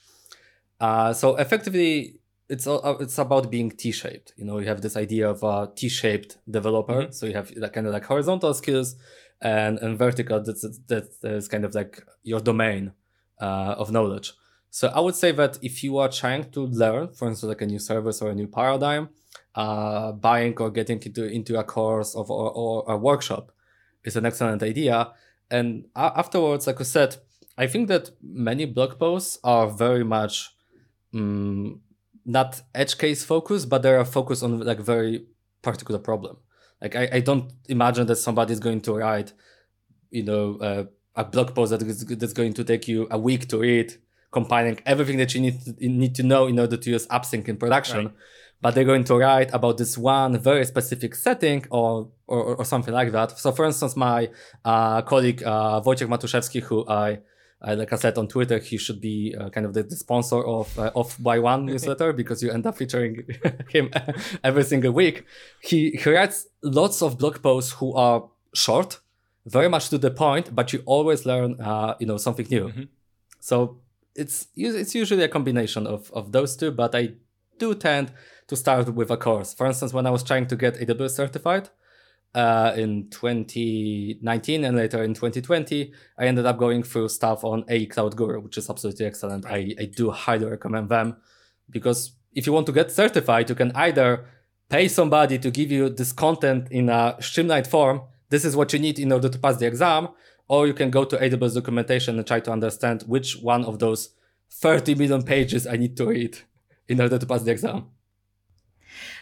Uh, so effectively, it's all, uh, it's about being T-shaped. You know, you have this idea of a T-shaped developer. Mm-hmm. So you have like, kind of like horizontal skills and and vertical. That's that is kind of like your domain uh, of knowledge. So I would say that if you are trying to learn, for instance, like a new service or a new paradigm, uh, buying or getting into into a course of or, or a workshop is an excellent idea and afterwards, like I said, I think that many blog posts are very much um, not edge case focused, but they are focused on like very particular problem. Like I, I don't imagine that somebody is going to write, you know, uh, a blog post that is that's going to take you a week to read, compiling everything that you need to, need to know in order to use AppSync in production. Right. But they're going to write about this one very specific setting or or, or something like that. So, for instance, my uh, colleague uh, Wojciech Matuszewski, who I uh, like I said on Twitter, he should be uh, kind of the, the sponsor of uh, Off by None newsletter because you end up featuring him every single week. He he writes lots of blog posts who are short, very much to the point, but you always learn uh, you know something new. Mm-hmm. So it's it's usually a combination of of those two, but I do tend to start with a course. For instance, when I was trying to get AWS certified, uh, in 2019 and later in 2020, I ended up going through stuff on A Cloud Guru, which is absolutely excellent. I, I do highly recommend them because if you want to get certified, you can either pay somebody to give you this content in a streamlined form. This is what you need in order to pass the exam, or you can go to AWS documentation and try to understand which one of those 30 million pages I need to read in order to pass the exam.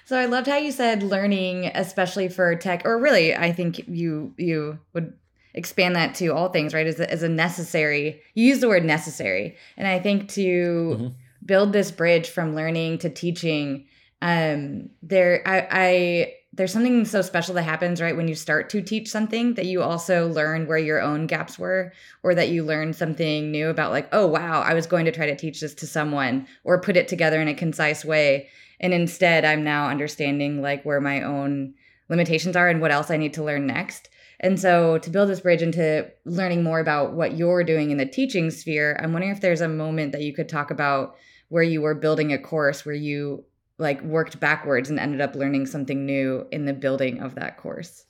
So I loved how you said learning, especially for tech, or really, I think you you would expand that to all things, right? As a, as a necessary, you use the word necessary, and I think to mm-hmm. build this bridge from learning to teaching, um, there, I, I there's something so special that happens right when you start to teach something that you also learn where your own gaps were or that you learn something new about like oh wow i was going to try to teach this to someone or put it together in a concise way and instead i'm now understanding like where my own limitations are and what else i need to learn next. And so to build this bridge into learning more about what you're doing in the teaching sphere i'm wondering if there's a moment that you could talk about where you were building a course where you like worked backwards and ended up learning something new in the building of that course?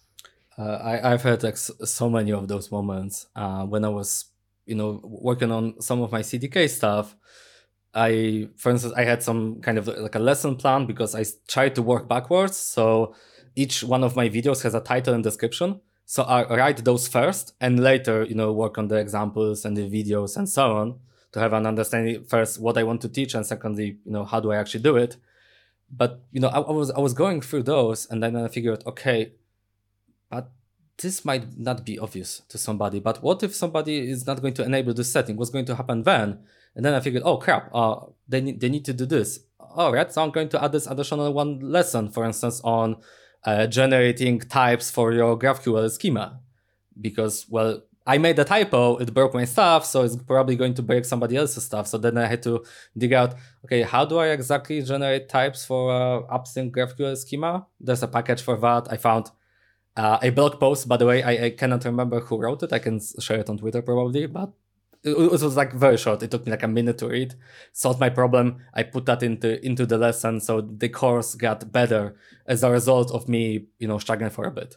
Uh, I, i've had like so many of those moments. Uh, when i was you know working on some of my cdk stuff I, for instance, I had some kind of like a lesson plan because I tried to work backwards. So each one of my videos has a title and description. So I write those first and later, you know, work on the examples and the videos and so on to have an understanding first what I want to teach and secondly, you know, how do I actually do it. But you know, I, I was I was going through those and then I figured, okay, but this might not be obvious to somebody. But what if somebody is not going to enable this setting? What's going to happen then? And then I figured, oh crap, uh, they need they need to do this. All right, so I'm going to add this additional one lesson, for instance, on uh, generating types for your GraphQL schema, because well, I made a typo, it broke my stuff, so it's probably going to break somebody else's stuff. So then I had to dig out, okay, how do I exactly generate types for uh, AppSync GraphQL schema? There's a package for that. I found uh, a blog post, by the way, I, I cannot remember who wrote it. I can share it on Twitter probably, but it was like very short. It took me like a minute to read. Solved my problem. I put that into into the lesson, so the course got better as a result of me, you know, struggling for a bit.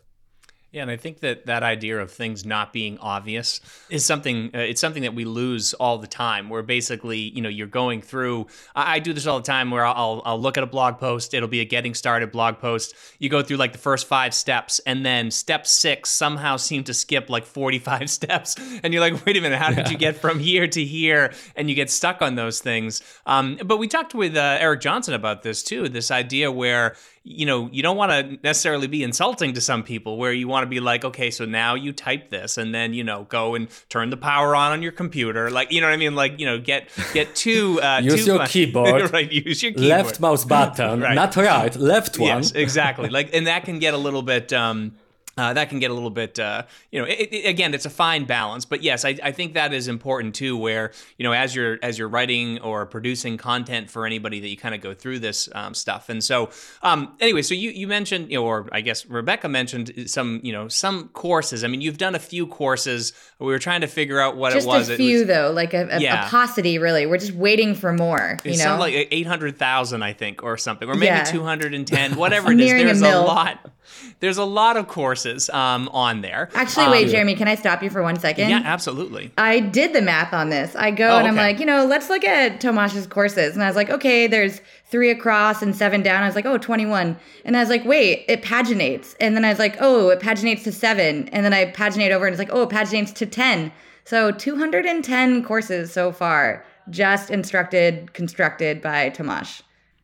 Yeah, and I think that that idea of things not being obvious is something. Uh, it's something that we lose all the time. Where basically, you know, you're going through. I, I, do this all the time. Where I'll I'll look at a blog post. It'll be a getting started blog post. You go through like the first five steps, and then step six somehow seem to skip like 45 steps, and you're like, wait a minute, how did yeah. you get from here to here? And you get stuck on those things. Um, but we talked with uh, Eric Johnson about this too. This idea where you know, you don't want to necessarily be insulting to some people where you want to be like, okay, so now you type this and then, you know, go and turn the power on on your computer. Like, you know what I mean? Like, you know, get get two, uh use too your keyboard. right, use your keyboard. Left mouse button, right. not right, left one. Yes, exactly. like and that can get a little bit um uh, that can get a little bit, uh, you know. It, it, again, it's a fine balance, but yes, I, I, think that is important too. Where you know, as you're as you're writing or producing content for anybody, that you kind of go through this um, stuff. And so, um, anyway, so you you mentioned, you know, or I guess Rebecca mentioned some, you know, some courses. I mean, you've done a few courses. We were trying to figure out what just it was. a few was, though, like a, a, yeah. a, paucity. Really, we're just waiting for more. You know, like eight hundred thousand, I think, or something, or maybe yeah. two hundred and ten, whatever it is. There's a, a lot. There's a lot of courses um, on there. Actually, um, wait, Jeremy, can I stop you for one second? Yeah, absolutely. I did the math on this. I go oh, and I'm like, you know, let's look at Tomasz's courses. And I was like, okay, there's three across and seven down. I was like, oh, 21. And I was like, wait, it paginates. And then I was like, oh, it paginates to seven. And then I paginate over and it's like, oh, it paginates to 10. So 210 courses so far, just instructed, constructed by Tomasz.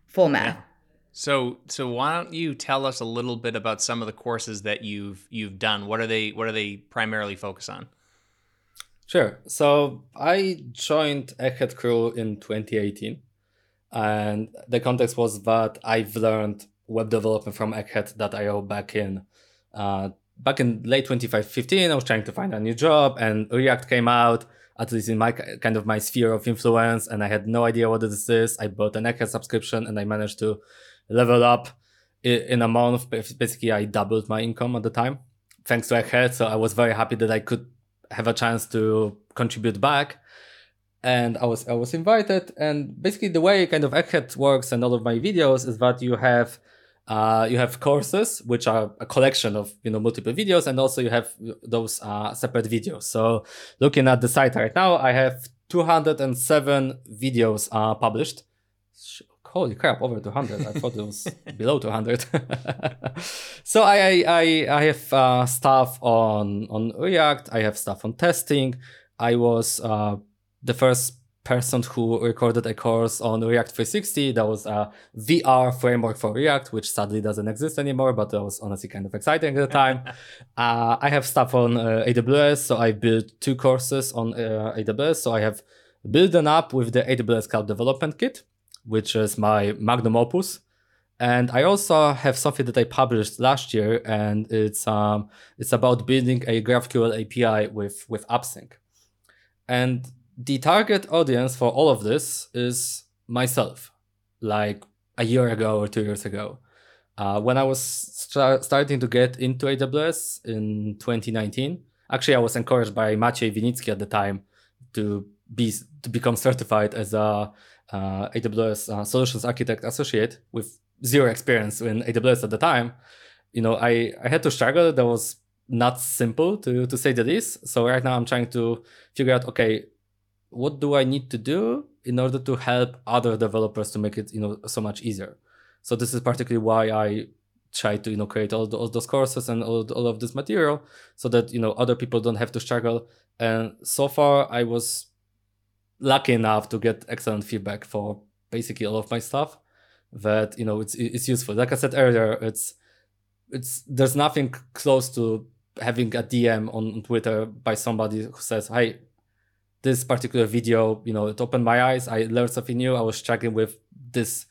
Full math. Yeah. So so why don't you tell us a little bit about some of the courses that you've you've done? What are they what are they primarily focus on? Sure. So I joined Egghead Crew in 2018. And the context was that I've learned web development from Egghead.io back in uh, back in late 2015. I was trying to find a new job and React came out, at least in my kind of my sphere of influence, and I had no idea what this is. I bought an Egghead subscription and I managed to level up in a month. Basically, I doubled my income at the time thanks to Egghead. So I was very happy that I could have a chance to contribute back. And I was I was invited. And basically the way kind of Egghead works and all of my videos is that you have uh, you have courses which are a collection of you know multiple videos and also you have those uh, separate videos so looking at the site right now i have 207 videos uh, published holy crap, over 200. I thought it was below 200. so I, I, I have uh, stuff on, on React. I have stuff on testing. I was uh, the first person who recorded a course on React 360. That was a VR framework for React, which sadly doesn't exist anymore, but that was honestly kind of exciting at the time. uh, I have stuff on uh, AWS. So I built two courses on uh, AWS. So I have built an app with the AWS Cloud Development Kit which is my magnum opus. And I also have something that I published last year, and it's um, it's about building a GraphQL API with with AppSync. And the target audience for all of this is myself, like a year ago or two years ago. Uh, when I was starting to get into AWS in 2019, actually I was encouraged by Maciej Winnicki at the time to be to become certified as a uh, AWS uh, Solutions Architect Associate with zero experience in AWS at the time, you know, I, I had to struggle. That was not simple to, to say the least. So right now I'm trying to figure out, okay, what do I need to do in order to help other developers to make it, you know, so much easier. So this is particularly why I try to, you know, create all, the, all those courses and all, all of this material so that, you know, other people don't have to struggle. And so far I was lucky enough to get excellent feedback for basically all of my stuff that you know it's it's useful. Like i said earlier it's it's there's nothing close to having a dm on twitter by somebody who says hey this particular video you know it opened my eyes. I learned something new. I was struggling with this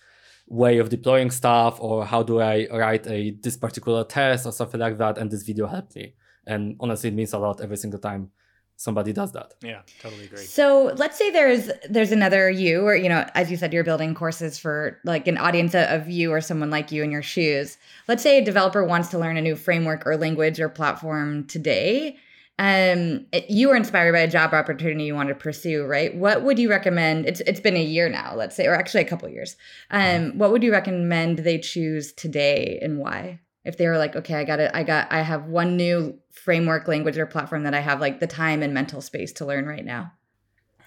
way of deploying stuff or how do i write a this particular test or something like that and this video helped me. And honestly it means a lot every single time somebody does that. Yeah, totally agree. So let's say there's there's another you, or you know, as you said, you're building courses for like an audience of you or someone like you in your shoes. Let's say a developer wants to learn a new framework or language or platform today. Um, it, you were inspired by a job opportunity you want to pursue, right? What would you recommend? It's it's been a year now, let's say, or actually a couple years. Um, what would you recommend they choose today and why? If they were like okay i got it i got i have one new framework language or platform that i have like the time and mental space to learn right now.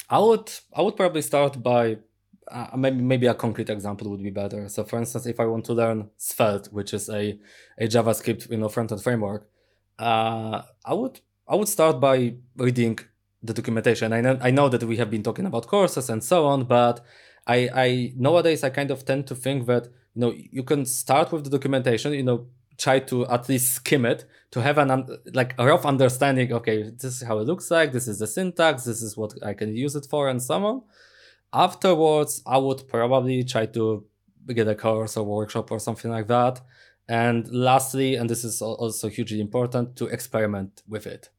I would i would probably start by uh, maybe maybe a concrete example would be better. So for instance if i want to learn svelte which is a, a javascript you know front-end framework uh, i would i would start by reading the documentation. I know i know that we have been talking about courses and so on but i i nowadays i kind of tend to think that you know you can start with the documentation you know try to at least skim it to have an like a rough understanding okay this is how it looks like this is the syntax this is what i can use it for and so on. Afterwards i would probably try to get a course or workshop or something like that. And lastly and this is also hugely important to experiment with it.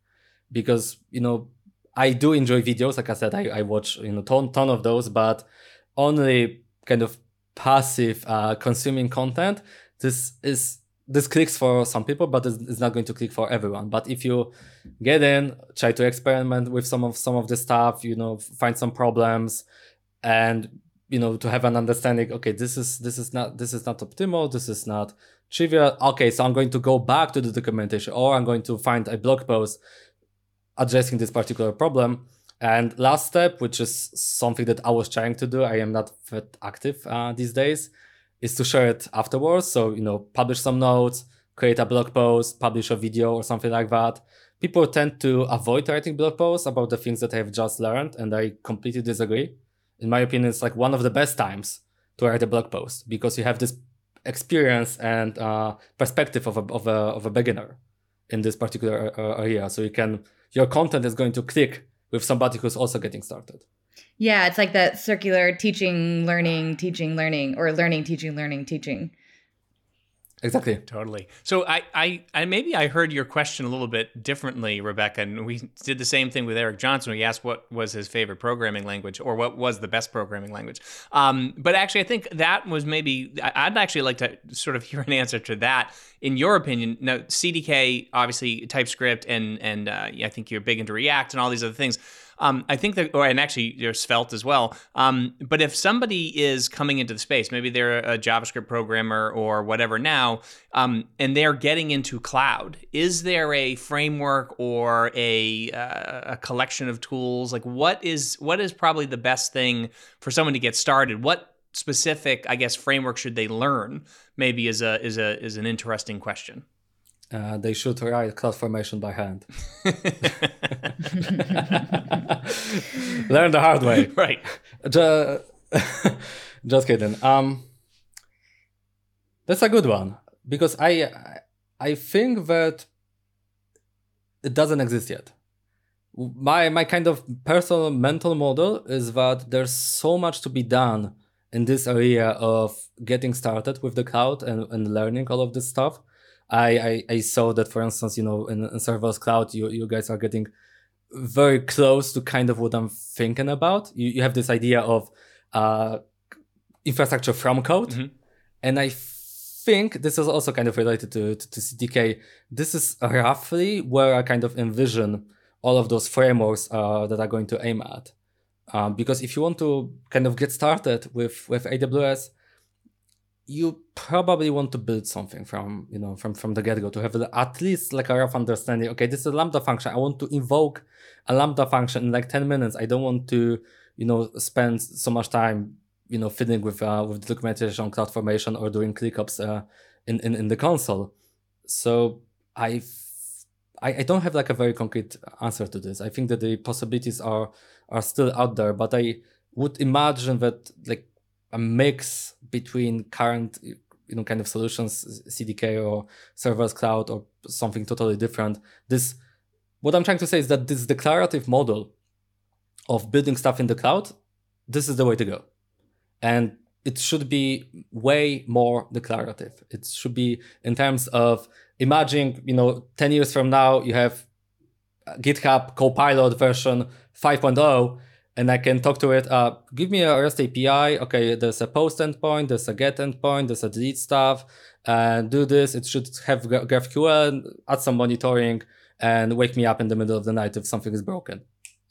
Because you know i do enjoy videos. Like i said i, I watch you know ton, ton of those but only kind of passive uh, consuming content. This is this clicks for some people, but it's not going to click for everyone. But if you get in, try to experiment with some of some of the stuff, you know, find some problems, and you know, to have an understanding. Okay, this is this is not this is not optimal. This is not trivial. Okay, so I'm going to go back to the documentation, or I'm going to find a blog post addressing this particular problem. And last step, which is something that I was trying to do, I am not that active uh, these days is to share it afterwards. So, you know, publish some notes, create a blog post, publish a video or something like that. People tend to avoid writing blog posts about the things that they've just learned, and I completely disagree. In my opinion, it's like one of the best times to write a blog post because you have this experience and uh, perspective of a, of, a, of a beginner in this particular uh, area. So you can, your content is going to click with somebody who's also getting started. Yeah, it's like that circular teaching, learning, teaching, learning, or learning, teaching, learning, teaching. Exactly. Totally. So I, I, I maybe I heard your question a little bit differently, Rebecca, and we did the same thing with Eric Johnson. We asked what was his favorite programming language, or what was the best programming language. Um, but actually, I think that was maybe I'd actually like to sort of hear an answer to that. In your opinion, now CDK, obviously TypeScript, and and uh, I think you're big into React and all these other things. Um, I think that, or and actually there's Svelte as well. Um, but if somebody is coming into the space, maybe they're a JavaScript programmer or whatever now, um, and they're getting into cloud, is there a framework or a uh, a collection of tools? Like what is what is probably the best thing for someone to get started? What specific, I guess, framework should they learn? Maybe is a is a is an interesting question. Uh, they should write cloud formation by hand. Learn the hard way. Right. Just, just kidding. Um, that's a good one because I I think that it doesn't exist yet. My my kind of personal mental model is that there's so much to be done in this area of getting started with the cloud and, and learning all of this stuff I, I, I saw that, for instance, you know, in, in serverless cloud, you, you guys are getting very close to kind of what I'm thinking about. You, you have this idea of uh, infrastructure from code. Mm-hmm. And I think this is also kind of related to, to, to, CDK. This is roughly where I kind of envision all of those frameworks uh, that are going to aim at. Um, because if you want to kind of get started with, with AWS, you probably want to build something from you know from from the get-go to have at least like a rough understanding. Okay this is a lambda function. I want to invoke a lambda function in like 10 minutes. I don't want to you know spend so much time you know fiddling with uh, with the documentation on CloudFormation or doing clickops uh, in, in in the console. So i I, I don't have like a very concrete answer to this. I think that the possibilities are are still out there, but I would imagine that like a mix between current you know kind of solutions cdk or serverless cloud or something totally different. This what i'm trying to say is that this declarative model of building stuff in the cloud this is the way to go. And it should be way more declarative. It should be in terms of imagine you know 10 years from now you have github copilot version 5.0 and I can talk to it. Uh, give me a REST API. Okay, there's a post endpoint, there's a get endpoint, there's a delete stuff, and do this. It should have GraphQL, add some monitoring, and wake me up in the middle of the night if something is broken.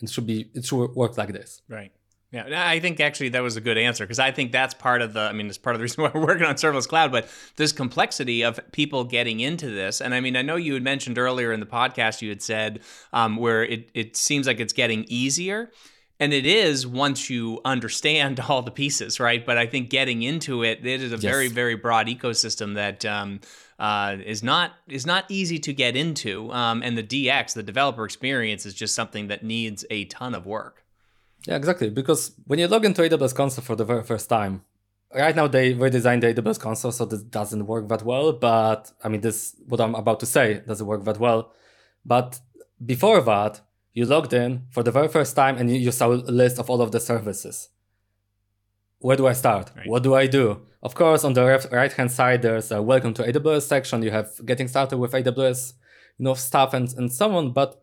It should be it should work like this. Right. Yeah, I think actually that was a good answer because I think that's part of the. I mean, it's part of the reason why we're working on serverless cloud. But this complexity of people getting into this, and I mean, I know you had mentioned earlier in the podcast, you had said um, where it it seems like it's getting easier and it is once you understand all the pieces, right? But I think getting into it, it is a yes. very, very broad ecosystem that um, uh, is not is not easy to get into. Um, and the DX, the developer experience, is just something that needs a ton of work. Yeah, exactly. Because when you log into AWS console for the very first time, right now they redesigned the AWS console, so this doesn't work that well. But I mean, this what I'm about to say doesn't work that well. But before that, you logged in for the very first time and you, saw a list of all of the services. Where do I start? Right. What do I do? Of course, on the right hand side, there's a welcome to AWS section. You have getting started with AWS, you know, stuff and, and so on, but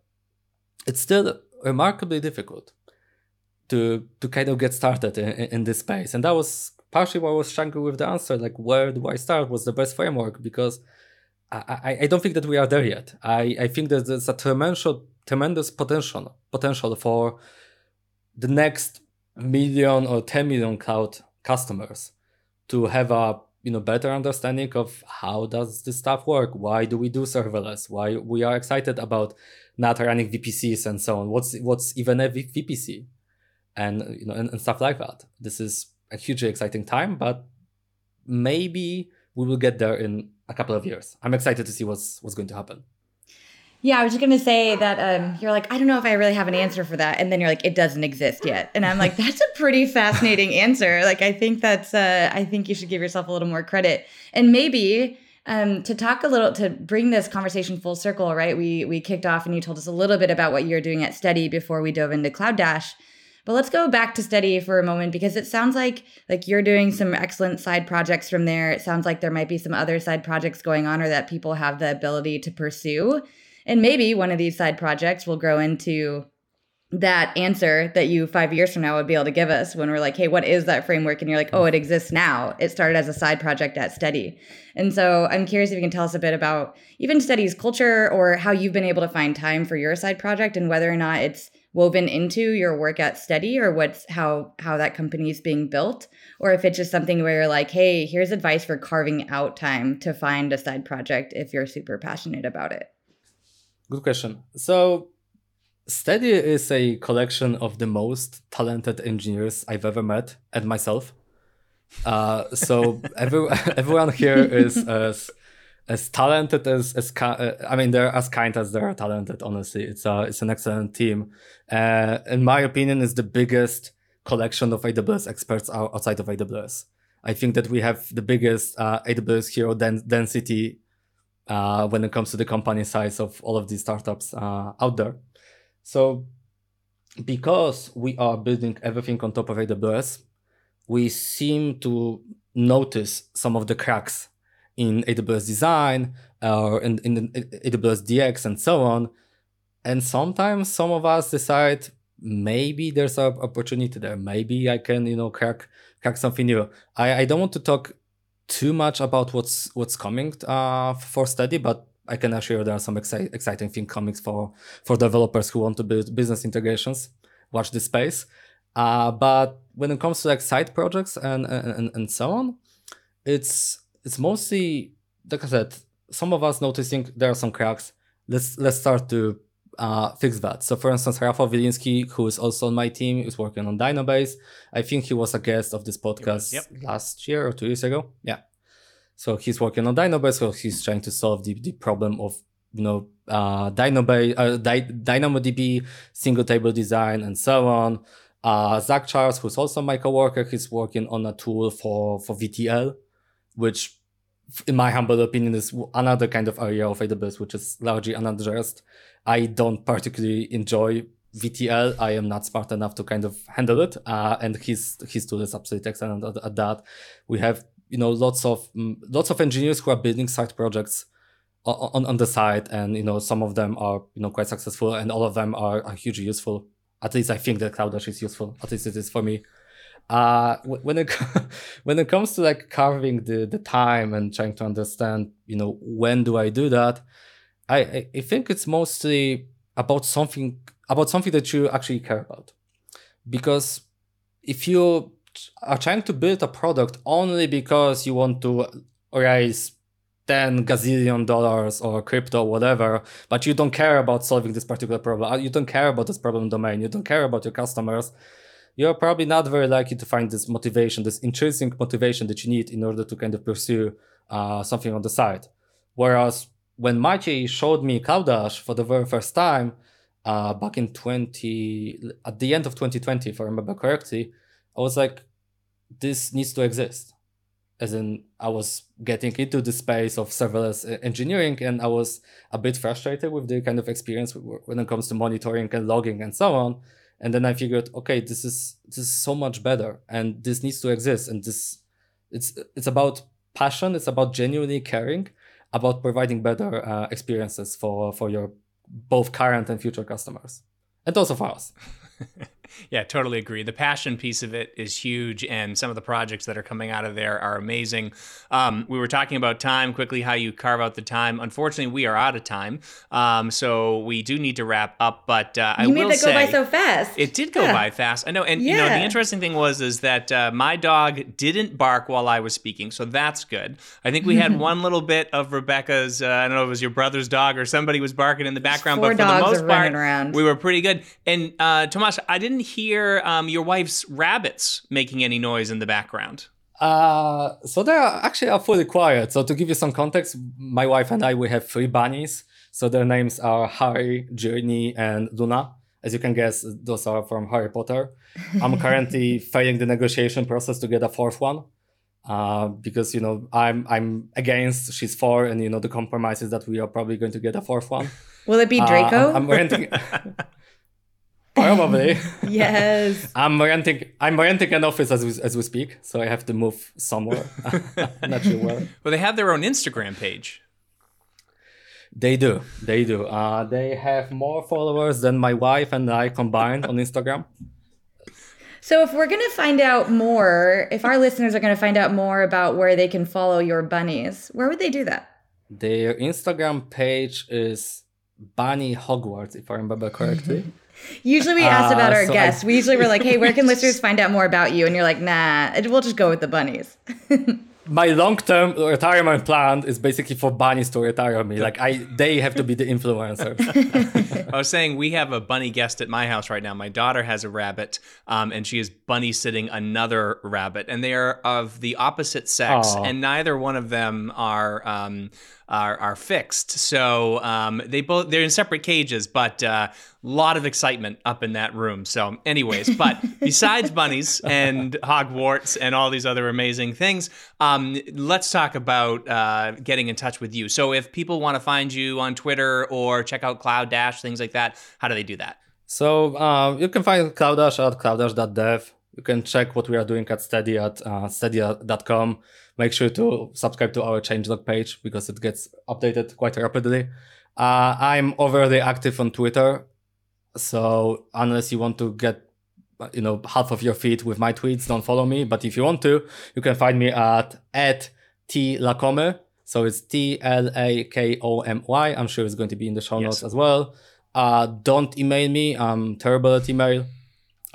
it's still remarkably difficult to to kind of get started in, in this space. And that was partially why I was struggling with the answer, like where do I start? What's the best framework? Because I, I, I don't think that we are there yet. I, I think that there's a tremendous tremendous potential potential for the next million or 10 million cloud customers to have a you know better understanding of how does this stuff work? Why do we do serverless? Why we are excited about not running vpcs and so on? What's what's even a vpc and you know and, and stuff like that. This is a hugely exciting time but maybe we will get there in a couple of years. I'm excited to see what's what's going to happen yeah, I was just gonna say that um, you're like, I don't know if I really have an answer for that, and then you're like, it doesn't exist yet, and I'm like, that's a pretty fascinating answer. Like, I think that's, uh, I think you should give yourself a little more credit, and maybe Um, to talk a little to bring this conversation full circle, right? We we kicked off and you told us a little bit about what you're doing at Stedi before we dove into Cloudash. But let's go back to Stedi for a moment because it sounds like like you're doing some excellent side projects from there. It sounds like there might be some other side projects going on or that people have the ability to pursue. And maybe one of these side projects will grow into that answer that you five years from now would be able to give us when we're like, hey, what is that framework? And you're like, oh, it exists now. It started as a side project at Stedi. And so I'm curious if you can tell us a bit about even Stedi's culture or how you've been able to find time for your side project and whether or not it's woven into your work at Stedi or what's how how that company is being built or if it's just something where you're like hey here's advice for carving out time to find a side project if you're super passionate about it good question so Stedi is a collection of the most talented engineers I've ever met and myself. Uh, so every, everyone here is as as talented as as uh, I mean they're as kind as they're talented. Honestly, it's a it's an excellent team. Uh, in my opinion, is the biggest collection of AWS experts outside of AWS. I think that we have the biggest uh, AWS hero den- density uh, when it comes to the company size of all of these startups uh, out there. So because we are building everything on top of AWS, we seem to notice some of the cracks in AWS design or in, in AWS DX and so on. And sometimes some of us decide maybe there's an opportunity there. Maybe I can, you know, crack crack something new. I, I don't want to talk too much about what's what's coming uh, for Stedi, but I can assure you there are some exci- exciting things coming for for developers who want to build business integrations. Watch this space. Uh, but when it comes to like side projects and, and and so on, it's it's mostly like I said, some of us noticing there are some cracks. Let's let's start to uh, fix that. So for instance, Rafał Wiliński, who is also on my team, is working on Dynobase. I think he was a guest of this podcast yep. last year or two years ago. Yeah. So he's working on Dynobase, so he's trying to solve the, the problem of you know uh, Dynobase, uh, Dy- DynamoDB, single table design, and so on. Uh, Zach Charles, who's also my coworker, he's working on a tool for for VTL, which, in my humble opinion, is another kind of area of AWS which is largely unaddressed. I don't particularly enjoy VTL. I am not smart enough to kind of handle it, uh, and his his tool is absolutely excellent at, at that. We have you know lots of mm, lots of engineers who are building side projects on, on the side and you know some of them are you know quite successful and all of them are, are hugely useful at least i think that cloud is useful at least it is for me uh when it when it comes to like carving the the time and trying to understand you know when do i do that i i think it's mostly about something about something that you actually care about because if you are trying to build a product only because you want to raise 10 gazillion dollars or crypto, whatever, but you don't care about solving this particular problem. Uh, you don't care about this problem domain. You don't care about your customers. You're probably not very likely to find this motivation, this intrinsic motivation that you need in order to kind of pursue uh, something on the side. Whereas when Maciej showed me Cloud for the very first time, uh, back in 20, at the end of 2020, if I remember correctly, I was like, this needs to exist. As in, I was getting into the space of serverless engineering, and I was a bit frustrated with the kind of experience when it comes to monitoring and logging and so on. And then I figured, okay, this is this is so much better, and this needs to exist. And this, it's it's about passion. It's about genuinely caring about providing better uh, experiences for for your both current and future customers, and also for us. yeah, totally agree. The passion piece of it is huge, and some of the projects that are coming out of there are amazing. Um, we were talking about time quickly, how you carve out the time. Unfortunately, we are out of time, um, so we do need to wrap up. But uh, you I made will that say, go by so fast. It did go yeah. by fast. I know, and yeah. you know, the interesting thing was is that uh, my dog didn't bark while I was speaking, so that's good. I think we had one little bit of Rebecca's. Uh, I don't know if it was your brother's dog or somebody was barking in the background, but for the most part, around. we were pretty good. And uh, Tomas, I didn't hear um, your wife's rabbits making any noise in the background. Uh, so they are actually are fully quiet. So to give you some context, my wife and I we have three bunnies. So their names are Harry, Journey, and Luna. As you can guess, those are from Harry Potter. I'm currently failing the negotiation process to get a fourth one. uh, because you know I'm I'm against she's four, and you know the compromise is that we are probably going to get a fourth one. Will it be Uh, Draco? I'm, I'm renting. Probably. yes. I'm renting. I'm renting an office as we, as we speak, so I have to move somewhere. I'm not sure where. Well, they have their own Instagram page. They do. They do. Uh, they have more followers than my wife and I combined on Instagram. So if we're gonna find out more, if our listeners are gonna find out more about where they can follow your bunnies, where would they do that? Their Instagram page is Bunny Hogwarts, if I remember correctly. Usually we ask Uh, about our so I- guests. we usually were like, "Hey, where can listeners find out more about you?" And you're like, "Nah, we'll just go with the bunnies." my long-term retirement plan is basically for bunnies to retire me. Like I, they have to be the influencer. I was saying we have a bunny guest at my house right now. My daughter has a rabbit, um, and she is bunny sitting another rabbit, and they are of the opposite sex, Aw. and neither one of them are um, are, are fixed. So um, they both they're in separate cages, but a uh, lot of excitement up in that room. So, anyways, but besides bunnies and Hogwarts and all these other amazing things, um, let's talk about uh, getting in touch with you. So, if people want to find you on Twitter or check out Cloudash, things like that, how do they do that? So uh, you can find Cloudash at cloudash.dev. You can check what we are doing at Stedi at uh, stedi.com. Make sure to subscribe to our changelog page because it gets updated quite rapidly. Uh, I'm overly active on Twitter, so unless you want to get you know half of your feed with my tweets, don't follow me. But if you want to, you can find me at at tlakomy. So it's T L A K O M Y. I'm sure it's going to be in the show Yes. notes as well. Uh, don't email me. I'm terrible at email.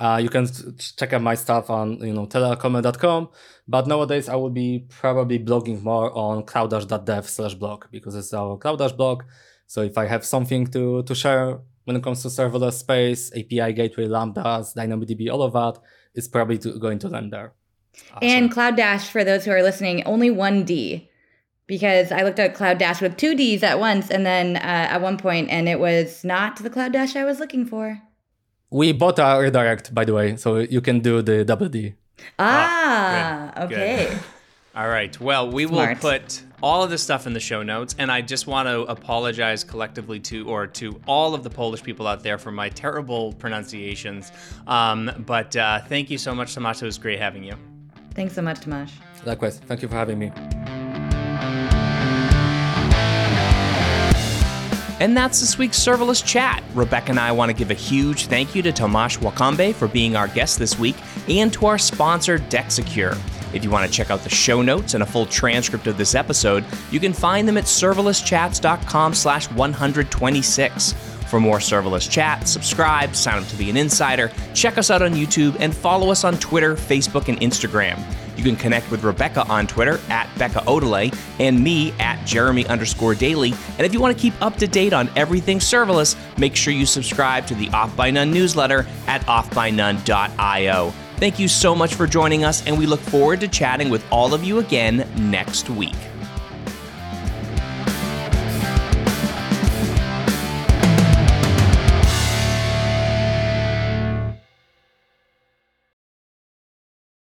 Uh, you can check out my stuff on you know tlakomy.com. But nowadays I will be probably blogging more on cloudash.dev slash blog because it's our cloudash blog. So if I have something to to share when it comes to serverless space, API gateway, lambdas, DynamoDB, all of that, it's probably to, going to land there. And Cloudash, for those who are listening, only one D. Because I looked at Cloudash with two Ds at once, and then uh, at one point, and it was not the Cloudash I was looking for. We bought a redirect, by the way, so you can do the double D. Ah, good, good. okay. All right. Well, we Smart. will put all of this stuff in the show notes, and I just want to apologize collectively to or to all of the Polish people out there for my terrible pronunciations. Um, but uh, thank you so much, Tomasz. It was great having you. Thanks so much, Tomasz. Likewise, thank you for having me. And that's this week's serverless chat. Rebecca and I want to give a huge thank you to Tomasz Łakomy for being our guest this week and to our sponsor, DexSecure. If you want to check out the show notes and a full transcript of this episode, you can find them at serverlesschats.com slash 126. For more serverless chat, subscribe, sign up to be an insider, check us out on YouTube, and follow us on Twitter, Facebook, and Instagram. You can connect with Rebecca on Twitter at Becca Odelay and me at Jeremy underscore Daly. And if you want to keep up to date on everything serverless, make sure you subscribe to the Off by None newsletter at offbynone.io. Thank you so much for joining us, and we look forward to chatting with all of you again next week.